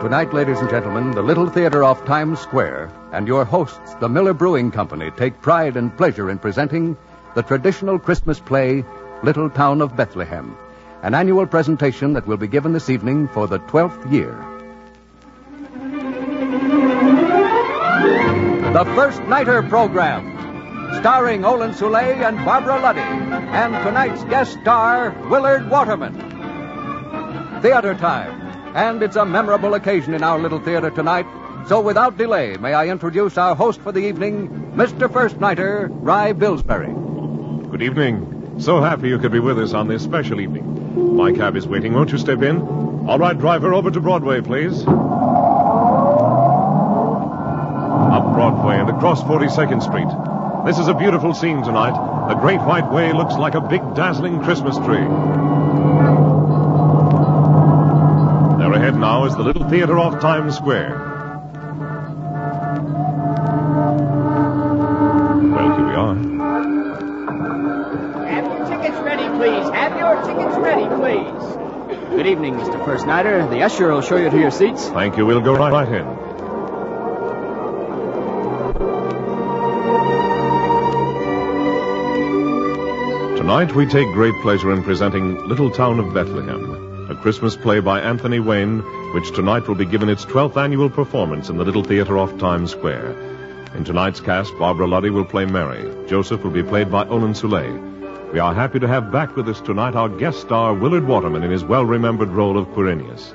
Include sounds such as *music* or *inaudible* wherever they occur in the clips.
Tonight, ladies and gentlemen, the Little Theater off Times Square and your hosts, the Miller Brewing Company, take pride and pleasure in presenting the traditional Christmas play, Little Town of Bethlehem, an annual presentation that will be given this evening for the 12th year. The First Nighter Program, starring Olin Soule and Barbara Luddy, and tonight's guest star, Willard Waterman. Theater time. And it's a memorable occasion in our little theater tonight. So without delay, may I introduce our host for the evening, Mr. First Nighter, Rye Billsbury. Good evening. So happy you could be with us on this special evening. My cab is waiting. Won't you step in? All right, driver, over to Broadway, please. Up Broadway and across 42nd Street. This is a beautiful scene tonight. The Great White Way looks like a big, dazzling Christmas tree. There ahead now is the little theater off Times Square. Well, here we are. Have your tickets ready, please. Have your tickets ready, please. Good evening, Mr. First Nighter. The usher will show you to your seats. Thank you. We'll go right, right in. Tonight we take great pleasure in presenting Little Town of Bethlehem, a Christmas play by Anthony Wayne, which tonight will be given its 12th annual performance in the Little Theater off Times Square. In tonight's cast, Barbara Luddy will play Mary. Joseph will be played by Olin Soule. We are happy to have back with us tonight our guest star, Willard Waterman, in his well-remembered role of Quirinius.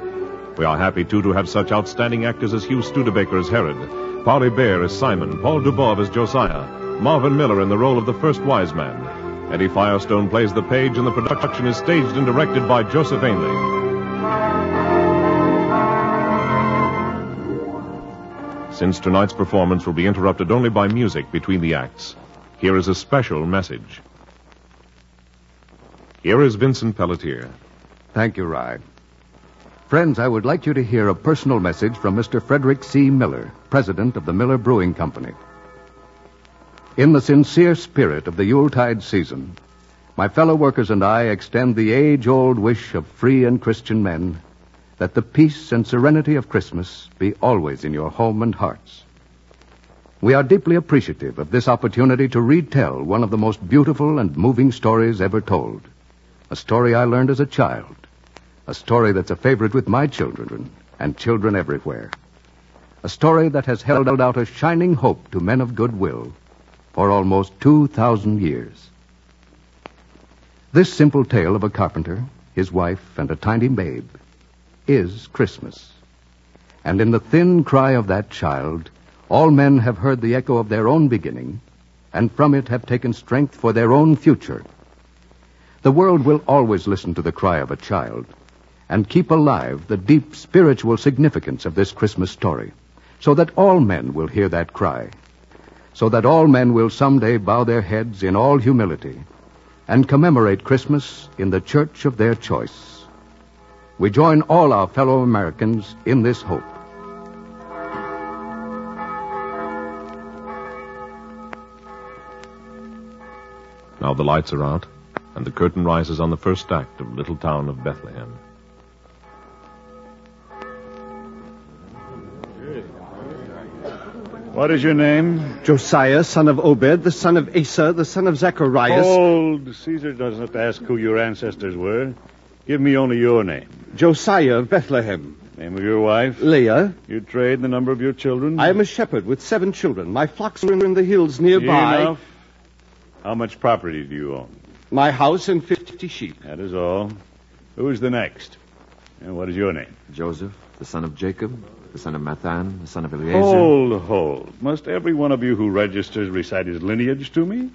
We are happy, too, to have such outstanding actors as Hugh Studebaker as Herod, Polly Bear as Simon, Paul Dubov as Josiah, Marvin Miller in the role of the first wise man. Eddie Firestone plays the page, and the production is staged and directed by Joseph Ainley. Since tonight's performance will be interrupted only by music between the acts, here is a special message. Here is Vincent Pelletier. Thank you, Rye. Friends, I would like you to hear a personal message from Mr. Frederick C. Miller, president of the Miller Brewing Company. In the sincere spirit of the Yuletide season, my fellow workers and I extend the age old wish of free and Christian men that the peace and serenity of Christmas be always in your home and hearts. We are deeply appreciative of this opportunity to retell one of the most beautiful and moving stories ever told. A story I learned as a child. A story that's a favorite with my children and children everywhere. A story that has held out a shining hope to men of goodwill for almost 2,000 years. This simple tale of a carpenter, his wife, and a tiny babe is Christmas. And in the thin cry of that child, all men have heard the echo of their own beginning, and from it have taken strength for their own future. The world will always listen to the cry of a child and keep alive the deep spiritual significance of this Christmas story, so that all men will hear that cry so that all men will someday bow their heads in all humility and commemorate Christmas in the church of their choice. We join all our fellow Americans in this hope. Now the lights are out, and the curtain rises on the first act of Little Town of Bethlehem. What is your name? Josiah, son of Obed, the son of Asa, the son of Zacharias. Old Caesar doesn't ask who your ancestors were. Give me only your name. Josiah of Bethlehem. Name of your wife? Leah. Your trade, the number of your children? I am a shepherd with seven children. My flocks are in the hills nearby. Enough. How much property do you own? My house and fifty sheep. That is all. Who is the next? And what is your name? Joseph, the son of Jacob, the son of Mathan, the son of Eliezer. Hold, hold. Must every one of you who registers recite his lineage to me?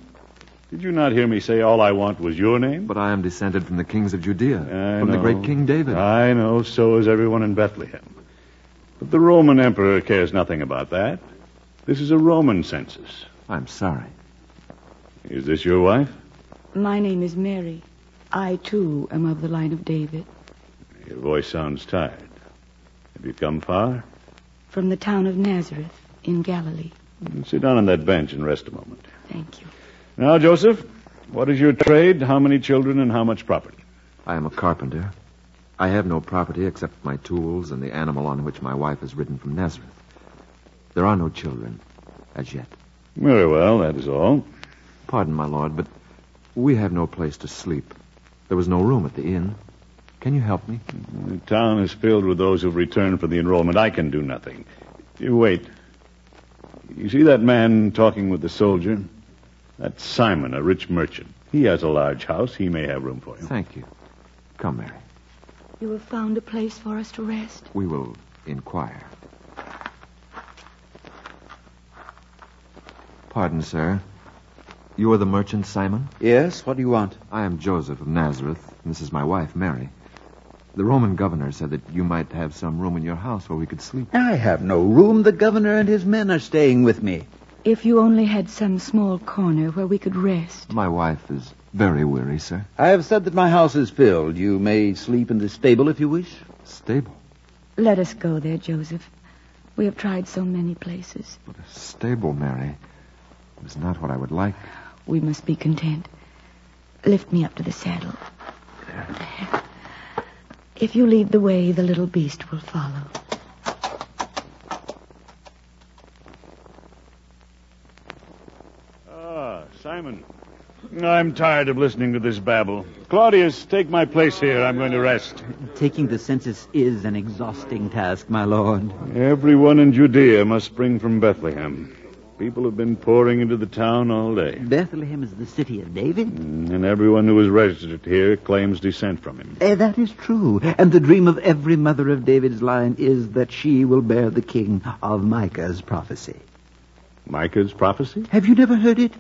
Did you not hear me say all I want was your name? But I am descended from the kings of Judea, I from the great King David. I know, so is everyone in Bethlehem. But the Roman emperor cares nothing about that. This is a Roman census. I'm sorry. Is this your wife? My name is Mary. I, too, am of the line of David. Your voice sounds tired. Have you come far? From the town of Nazareth in Galilee. Mm, sit down on that bench and rest a moment. Thank you. Now, Joseph, what is your trade? How many children and how much property? I am a carpenter. I have no property except my tools and the animal on which my wife has ridden from Nazareth. There are no children, as yet. Very well, that is all. Pardon, my lord, but we have no place to sleep. There was no room at the inn. Can you help me? The town is filled with those who've returned for the enrollment. I can do nothing. You wait. You see that man talking with the soldier? That's Simon, a rich merchant. He has a large house. He may have room for you. Thank you. Come, Mary. You have found a place for us to rest? We will inquire. Pardon, sir. You are the merchant, Simon? Yes, what do you want? I am Joseph of Nazareth, and this is my wife, Mary. The Roman governor said that you might have some room in your house where we could sleep. I have no room. The governor and his men are staying with me. If you only had some small corner where we could rest. My wife is very weary, sir. I have said that my house is filled. You may sleep in the stable if you wish. Stable? Let us go there, Joseph. We have tried so many places. But a stable, Mary, is not what I would like. We must be content. Lift me up to the saddle. If you lead the way, the little beast will follow. Ah, Simon. I'm tired of listening to this babble. Claudius, take my place here. I'm going to rest. Taking the census is an exhausting task, my lord. Everyone in Judea must spring from Bethlehem. People have been pouring into the town all day. Bethlehem is the city of David. And everyone who is registered here claims descent from him. Eh, that is true. And the dream of every mother of David's line is that she will bear the king of Micah's prophecy. Micah's prophecy? Have you never heard it?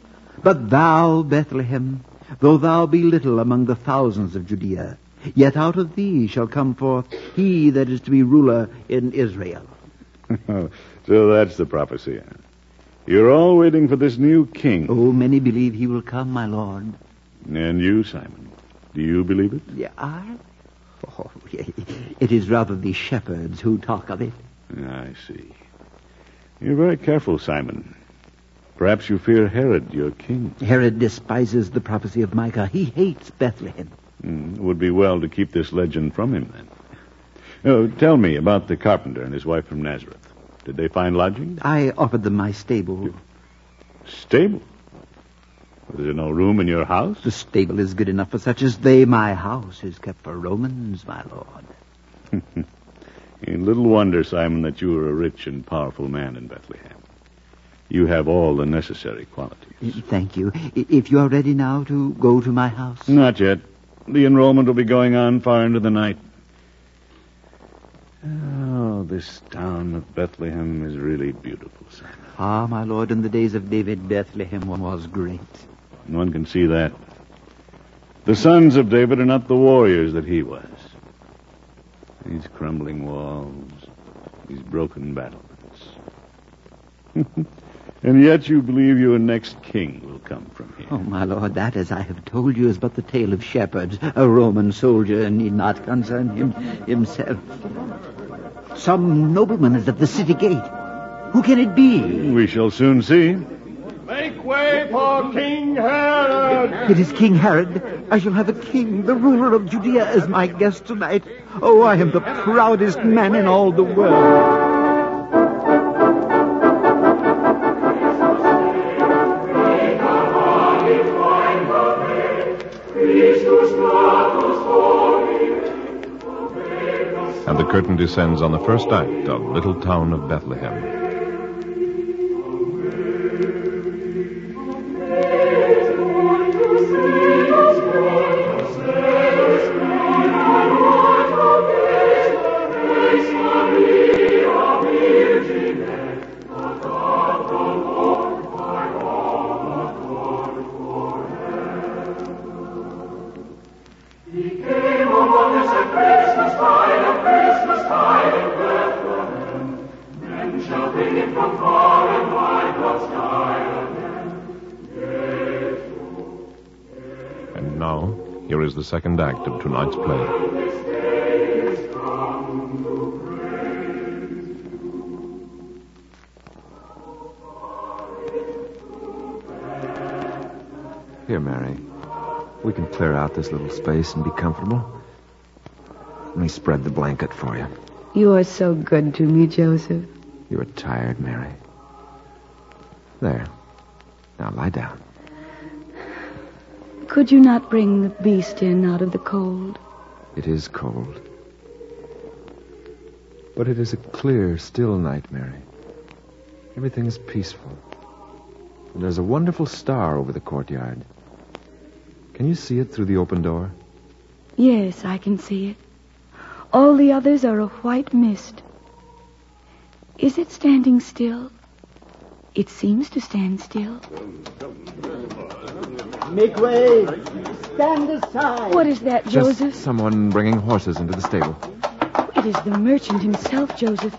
But thou, Bethlehem, though thou be little among the thousands of Judea, yet out of thee shall come forth he that is to be ruler in Israel. *laughs* so that's the prophecy. You're all waiting for this new king. Oh, many believe he will come, my lord. And you, Simon, do you believe it? Yeah, I? Oh, it is rather the shepherds who talk of it. I see. You're very careful, Simon. Perhaps you fear Herod, your king. Herod despises the prophecy of Micah. He hates Bethlehem. Mm, it would be well to keep this legend from him, then. Oh, tell me about the carpenter and his wife from Nazareth. Did they find lodging? I offered them my stable. Stable? Is there no room in your house? The stable is good enough for such as they. My house is kept for Romans, my lord. *laughs* little wonder, Simon, that you are a rich and powerful man in Bethlehem. You have all the necessary qualities. Eh, thank you. If you are ready now to go to my house. Not yet. The enrollment will be going on far into the night. Oh, this town of Bethlehem is really beautiful, Simon. Ah, my lord, in the days of David, Bethlehem was great. One can see that. The sons of David are not the warriors that he was. These crumbling walls, these broken battlements. *laughs* and yet you believe your next king will come from here. Oh, my lord, that, as I have told you, is but the tale of shepherds. A Roman soldier need not concern him himself. Some nobleman is at the city gate. Who can it be? We shall soon see. Make way for King Herod! It is King Herod. I shall have a king, the ruler of Judea, as my guest tonight. Oh, I am the proudest man in all the world. Curtain descends on the first act of Little Town of Bethlehem. Second act of tonight's play. Here, Mary. We can clear out this little space and be comfortable. Let me spread the blanket for you. You are so good to me, Joseph. You are tired, Mary. There. Now lie down. Could you not bring the beast in out of the cold? It is cold. But it is a clear, still night, Mary. Everything is peaceful. And there's a wonderful star over the courtyard. Can you see it through the open door? Yes, I can see it. All the others are a white mist. Is it standing still? It seems to stand still. Make way! Stand aside! What is that, Joseph? Just someone bringing horses into the stable. It is the merchant himself, Joseph.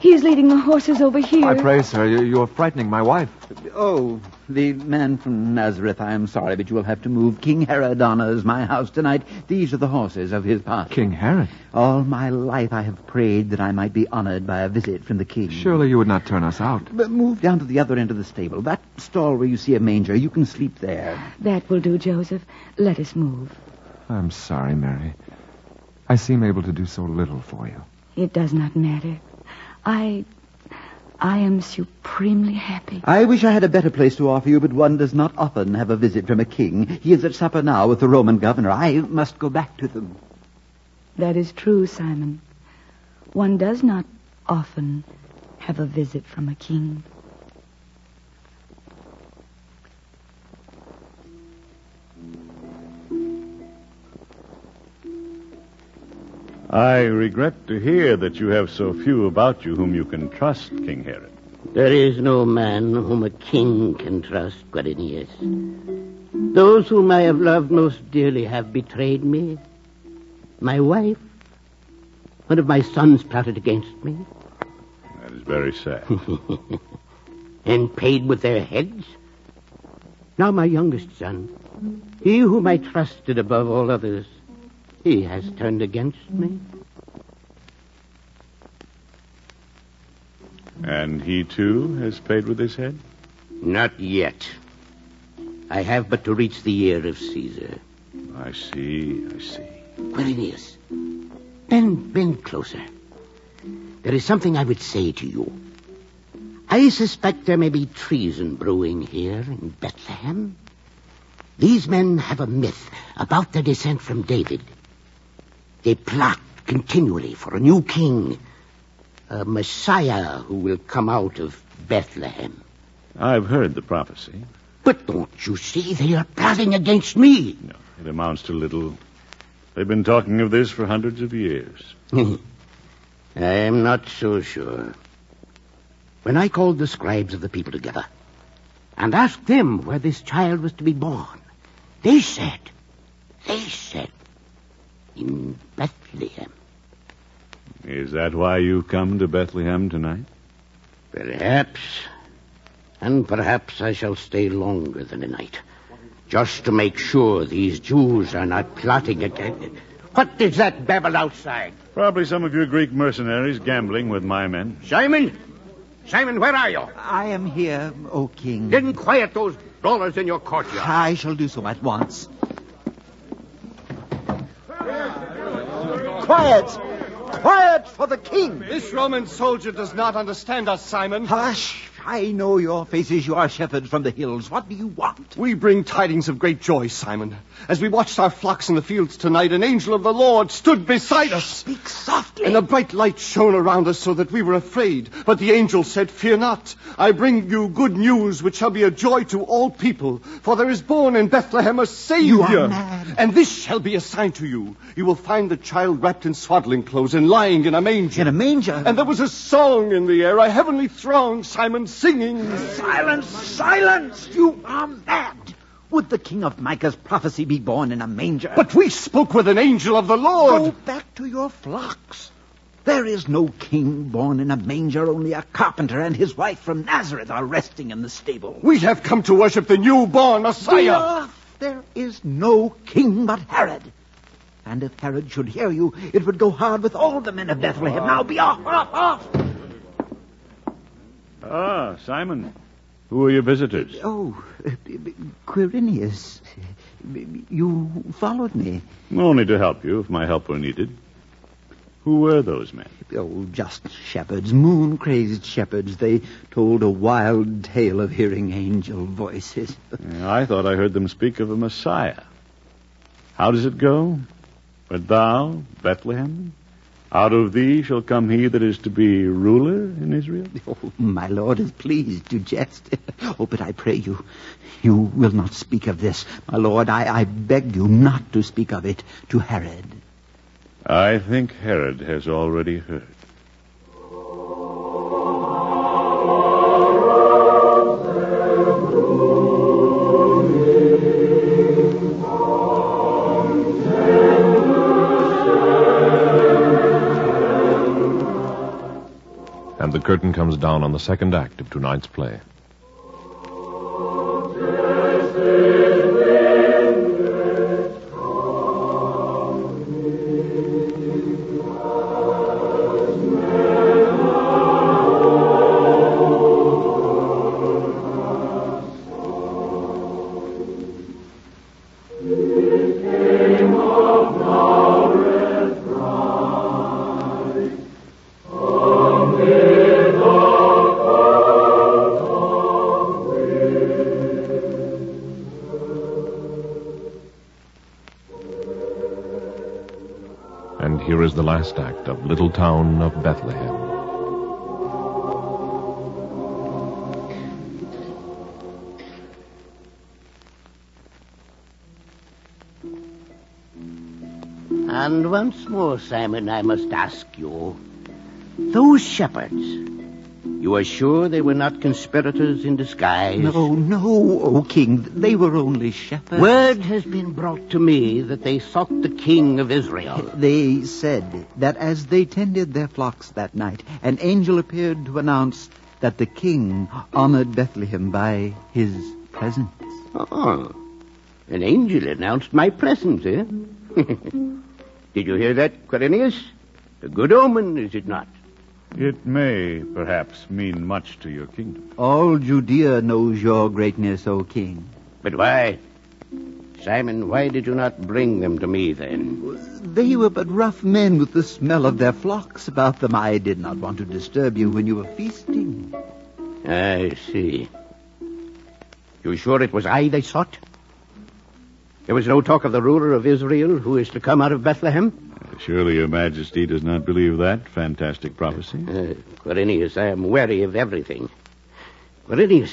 He is leading the horses over here. I pray, sir, you, you are frightening my wife. Oh, the man from Nazareth, I am sorry, but you will have to move. King Herod honors my house tonight. These are the horses of his party. King Herod? All my life I have prayed that I might be honored by a visit from the king. Surely you would not turn us out. But move down to the other end of the stable. That stall where you see a manger. You can sleep there. That will do, Joseph. Let us move. I'm sorry, Mary. I seem able to do so little for you. It does not matter. I. I am supremely happy. I wish I had a better place to offer you, but one does not often have a visit from a king. He is at supper now with the Roman governor. I must go back to them. That is true, Simon. One does not often have a visit from a king. I regret to hear that you have so few about you whom you can trust, King Herod. There is no man whom a king can trust, Quirinius. Those whom I have loved most dearly have betrayed me. My wife, one of my sons plotted against me. That is very sad. *laughs* and paid with their heads. Now my youngest son, he whom I trusted above all others, he has turned against me. And he, too, has paid with his head? Not yet. I have but to reach the ear of Caesar. I see, I see. Quirinius, bend, bend closer. There is something I would say to you. I suspect there may be treason brewing here in Bethlehem. These men have a myth about their descent from David. They plot continually for a new king, a Messiah who will come out of Bethlehem. I've heard the prophecy. But don't you see they are plotting against me? No, it amounts to little. They've been talking of this for hundreds of years. *laughs* I am not so sure. When I called the scribes of the people together and asked them where this child was to be born, they said, they said, in Bethlehem. Is that why you've come to Bethlehem tonight? Perhaps. And perhaps I shall stay longer than a night. Just to make sure these Jews are not plotting against. What is that babble outside? Probably some of your Greek mercenaries gambling with my men. Simon? Simon, where are you? I am here, O king. Then quiet those brawlers in your courtyard. I shall do so at once. Quiet! Quiet for the king! This Roman soldier does not understand us, Simon. Hush! I know your faces. You are shepherds from the hills. What do you want? We bring tidings of great joy, Simon. As we watched our flocks in the fields tonight, an angel of the Lord stood beside us. Speak softly. And a bright light shone around us so that we were afraid. But the angel said, Fear not. I bring you good news which shall be a joy to all people. For there is born in Bethlehem a Savior. You are mad. And this shall be a sign to you. You will find the child wrapped in swaddling clothes and lying in a manger. In a manger? And there was a song in the air, a heavenly throng, Simon, singing. Silence! Silence! You are mad! Would the king of Micah's prophecy be born in a manger? But we spoke with an angel of the Lord. Go back to your flocks. There is no king born in a manger, only a carpenter and his wife from Nazareth are resting in the stable. We have come to worship the newborn Messiah. There is no king but Herod. And if Herod should hear you, it would go hard with all the men of Bethlehem. Now be off, off, off! Ah, Simon. Who are your visitors? Oh, Quirinius. You followed me. Only to help you, if my help were needed. Who were those men? Oh, just shepherds, moon crazed shepherds. They told a wild tale of hearing angel voices. *laughs* I thought I heard them speak of a Messiah. How does it go? But thou, Bethlehem, out of thee shall come he that is to be ruler in Israel? *laughs* Oh, my lord is pleased to jest. *laughs* Oh, but I pray you, you will not speak of this. My lord, I, I beg you not to speak of it to Herod. I think Herod has already heard. And the curtain comes down on the second act of tonight's play. Bethlehem. And once more, Simon, I must ask you. Those shepherds, you are sure they were not conspirators in disguise? No, no, O king. They were only shepherds. Word has been brought to me that they sought the king of Israel. *laughs* They said that as they tended their flocks that night, an angel appeared to announce that the king honored Bethlehem by his presence. Oh, an angel announced my presence, eh? *laughs* Did you hear that, Quirinius? A good omen, is it not? It may, perhaps, mean much to your kingdom. All Judea knows your greatness, O king. But why? Simon, why did you not bring them to me then? They were but rough men with the smell of their flocks about them. I did not want to disturb you when you were feasting. I see. You sure it was I they sought? There was no talk of the ruler of Israel who is to come out of Bethlehem? Surely your majesty does not believe that fantastic prophecy? Uh, Quirinius, I am wary of everything. Quirinius,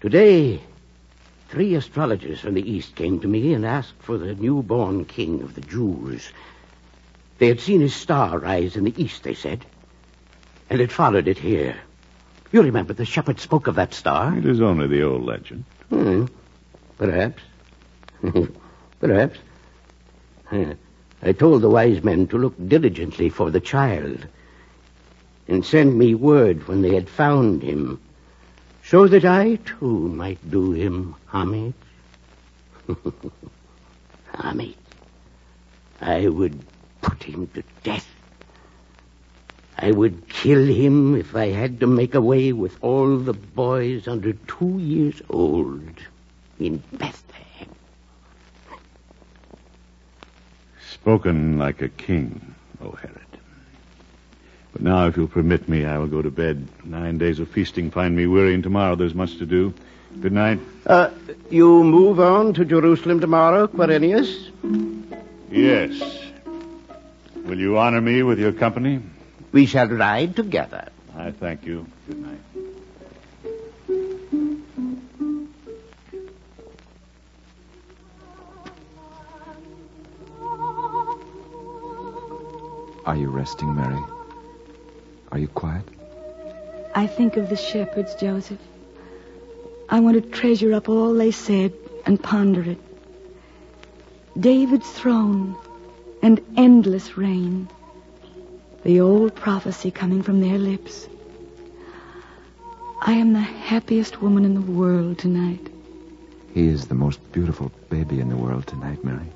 today three astrologers from the east came to me and asked for the newborn king of the Jews. They had seen his star rise in the east, they said, and had followed it here. You remember the shepherd spoke of that star? It is only the old legend. Hmm. Perhaps. *laughs* Perhaps. *laughs* I told the wise men to look diligently for the child and send me word when they had found him, so that I too might do him homage. *laughs* homage. I would put him to death. I would kill him if I had to make away with all the boys under two years old in Bethlehem. Spoken like a king, O Herod. But now, if you'll permit me, I will go to bed. Nine days of feasting find me weary, and tomorrow there's much to do. Good night. Uh, you move on to Jerusalem tomorrow, Quirinius? Yes. Will you honor me with your company? We shall ride together. I thank you. Good night. Are you resting, Mary? Are you quiet? I think of the shepherds, Joseph. I want to treasure up all they said and ponder it. David's throne and endless reign. The old prophecy coming from their lips. I am the happiest woman in the world tonight. He is the most beautiful baby in the world tonight, Mary.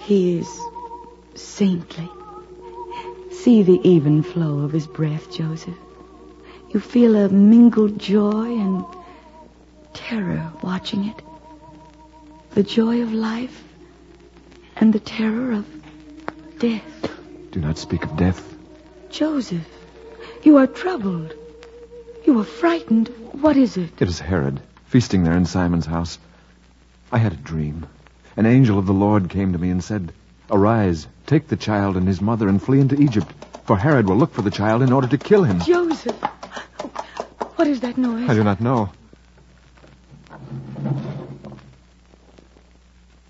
He is saintly. See the even flow of his breath, Joseph. You feel a mingled joy and terror watching it. The joy of life and the terror of death. Do not speak of death. Joseph, you are troubled. You are frightened. What is it? It is Herod, feasting there in Simon's house. I had a dream. An angel of the Lord came to me and said, Arise, take the child and his mother and flee into Egypt, for Herod will look for the child in order to kill him. Joseph! What is that noise? I do not know.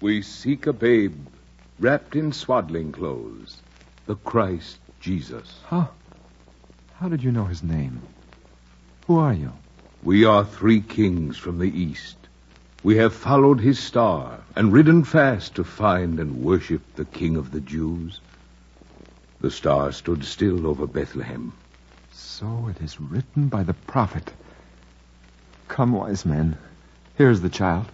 We seek a babe wrapped in swaddling clothes, the Christ Jesus. How? How did you know his name? Who are you? We are three kings from the east. We have followed his star and ridden fast to find and worship the King of the Jews. The star stood still over Bethlehem. So it is written by the prophet. Come, wise men. Here is the child.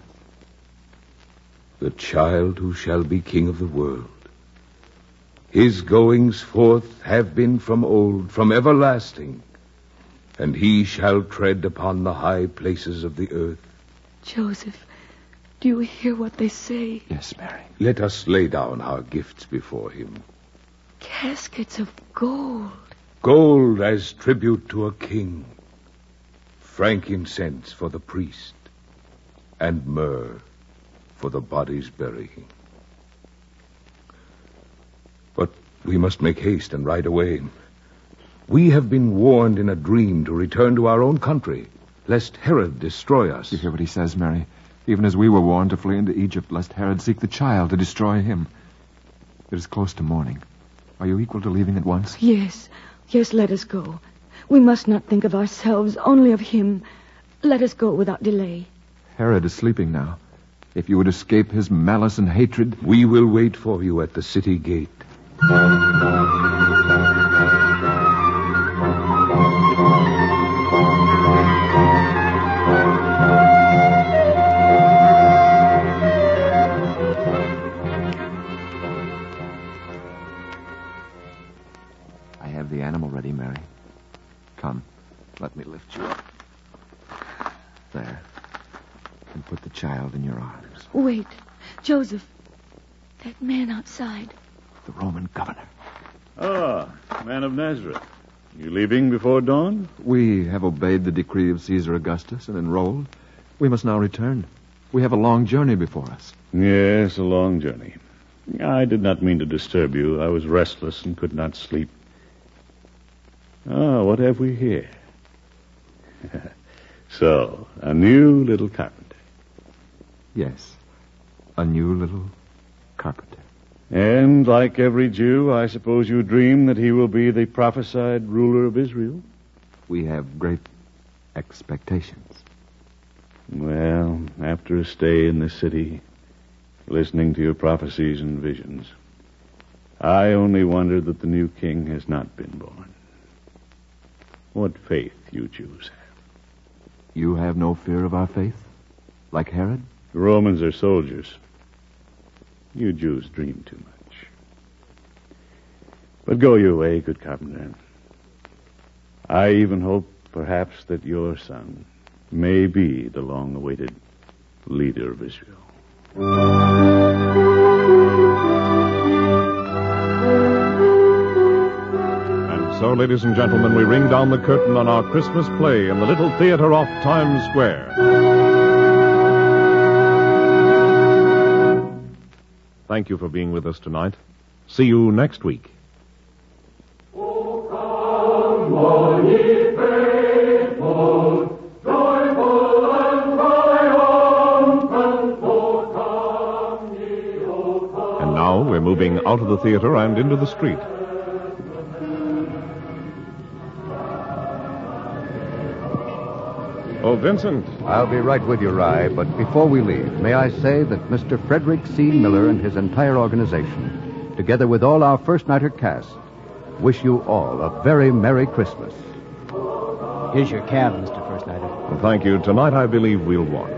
The child who shall be king of the world. His goings forth have been from old, from everlasting, and he shall tread upon the high places of the earth. Joseph, do you hear what they say? Yes, Mary. Let us lay down our gifts before him. Caskets of gold. Gold as tribute to a king, frankincense for the priest, and myrrh for the body's burying. But we must make haste and ride away. We have been warned in a dream to return to our own country, lest Herod destroy us. You hear what he says, Mary? Even as we were warned to flee into Egypt, lest Herod seek the child to destroy him. It is close to morning. Are you equal to leaving at once? Yes. Yes, let us go. We must not think of ourselves, only of him. Let us go without delay. Herod is sleeping now. If you would escape his malice and hatred, we will wait for you at the city gate. Outside. The Roman governor. Ah, man of Nazareth. You leaving before dawn? We have obeyed the decree of Caesar Augustus and enrolled. We must now return. We have a long journey before us. Yes, a long journey. I did not mean to disturb you. I was restless and could not sleep. Ah, what have we here? *laughs* so, a new little carpenter. Yes, a new little carpenter. And like every Jew, I suppose you dream that he will be the prophesied ruler of Israel? We have great expectations. Well, after a stay in this city, listening to your prophecies and visions, I only wonder that the new king has not been born. What faith you Jews have. You have no fear of our faith? Like Herod? The Romans are soldiers. You Jews dream too much. But go your way, good carpenter. I even hope, perhaps, that your son may be the long awaited leader of Israel. And so ladies and gentlemen, we ring down the curtain on our Christmas play in the Little Theater off Times Square. Thank you for being with us tonight. See you next week. And now we're moving out of the theater and into the street. Oh, Vincent. I'll be right with you, Rye, but before we leave, may I say that Mr. Frederick C. Miller and his entire organization, together with all our first nighter cast, wish you all a very Merry Christmas. Here's your cab, Mr. First Nighter. Well, thank you. Tonight I believe we'll walk.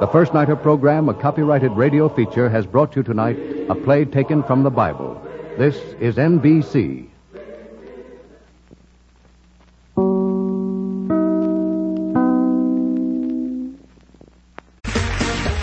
The First Nighter program, a copyrighted radio feature, has brought you tonight a play taken from the Bible. This is NBC.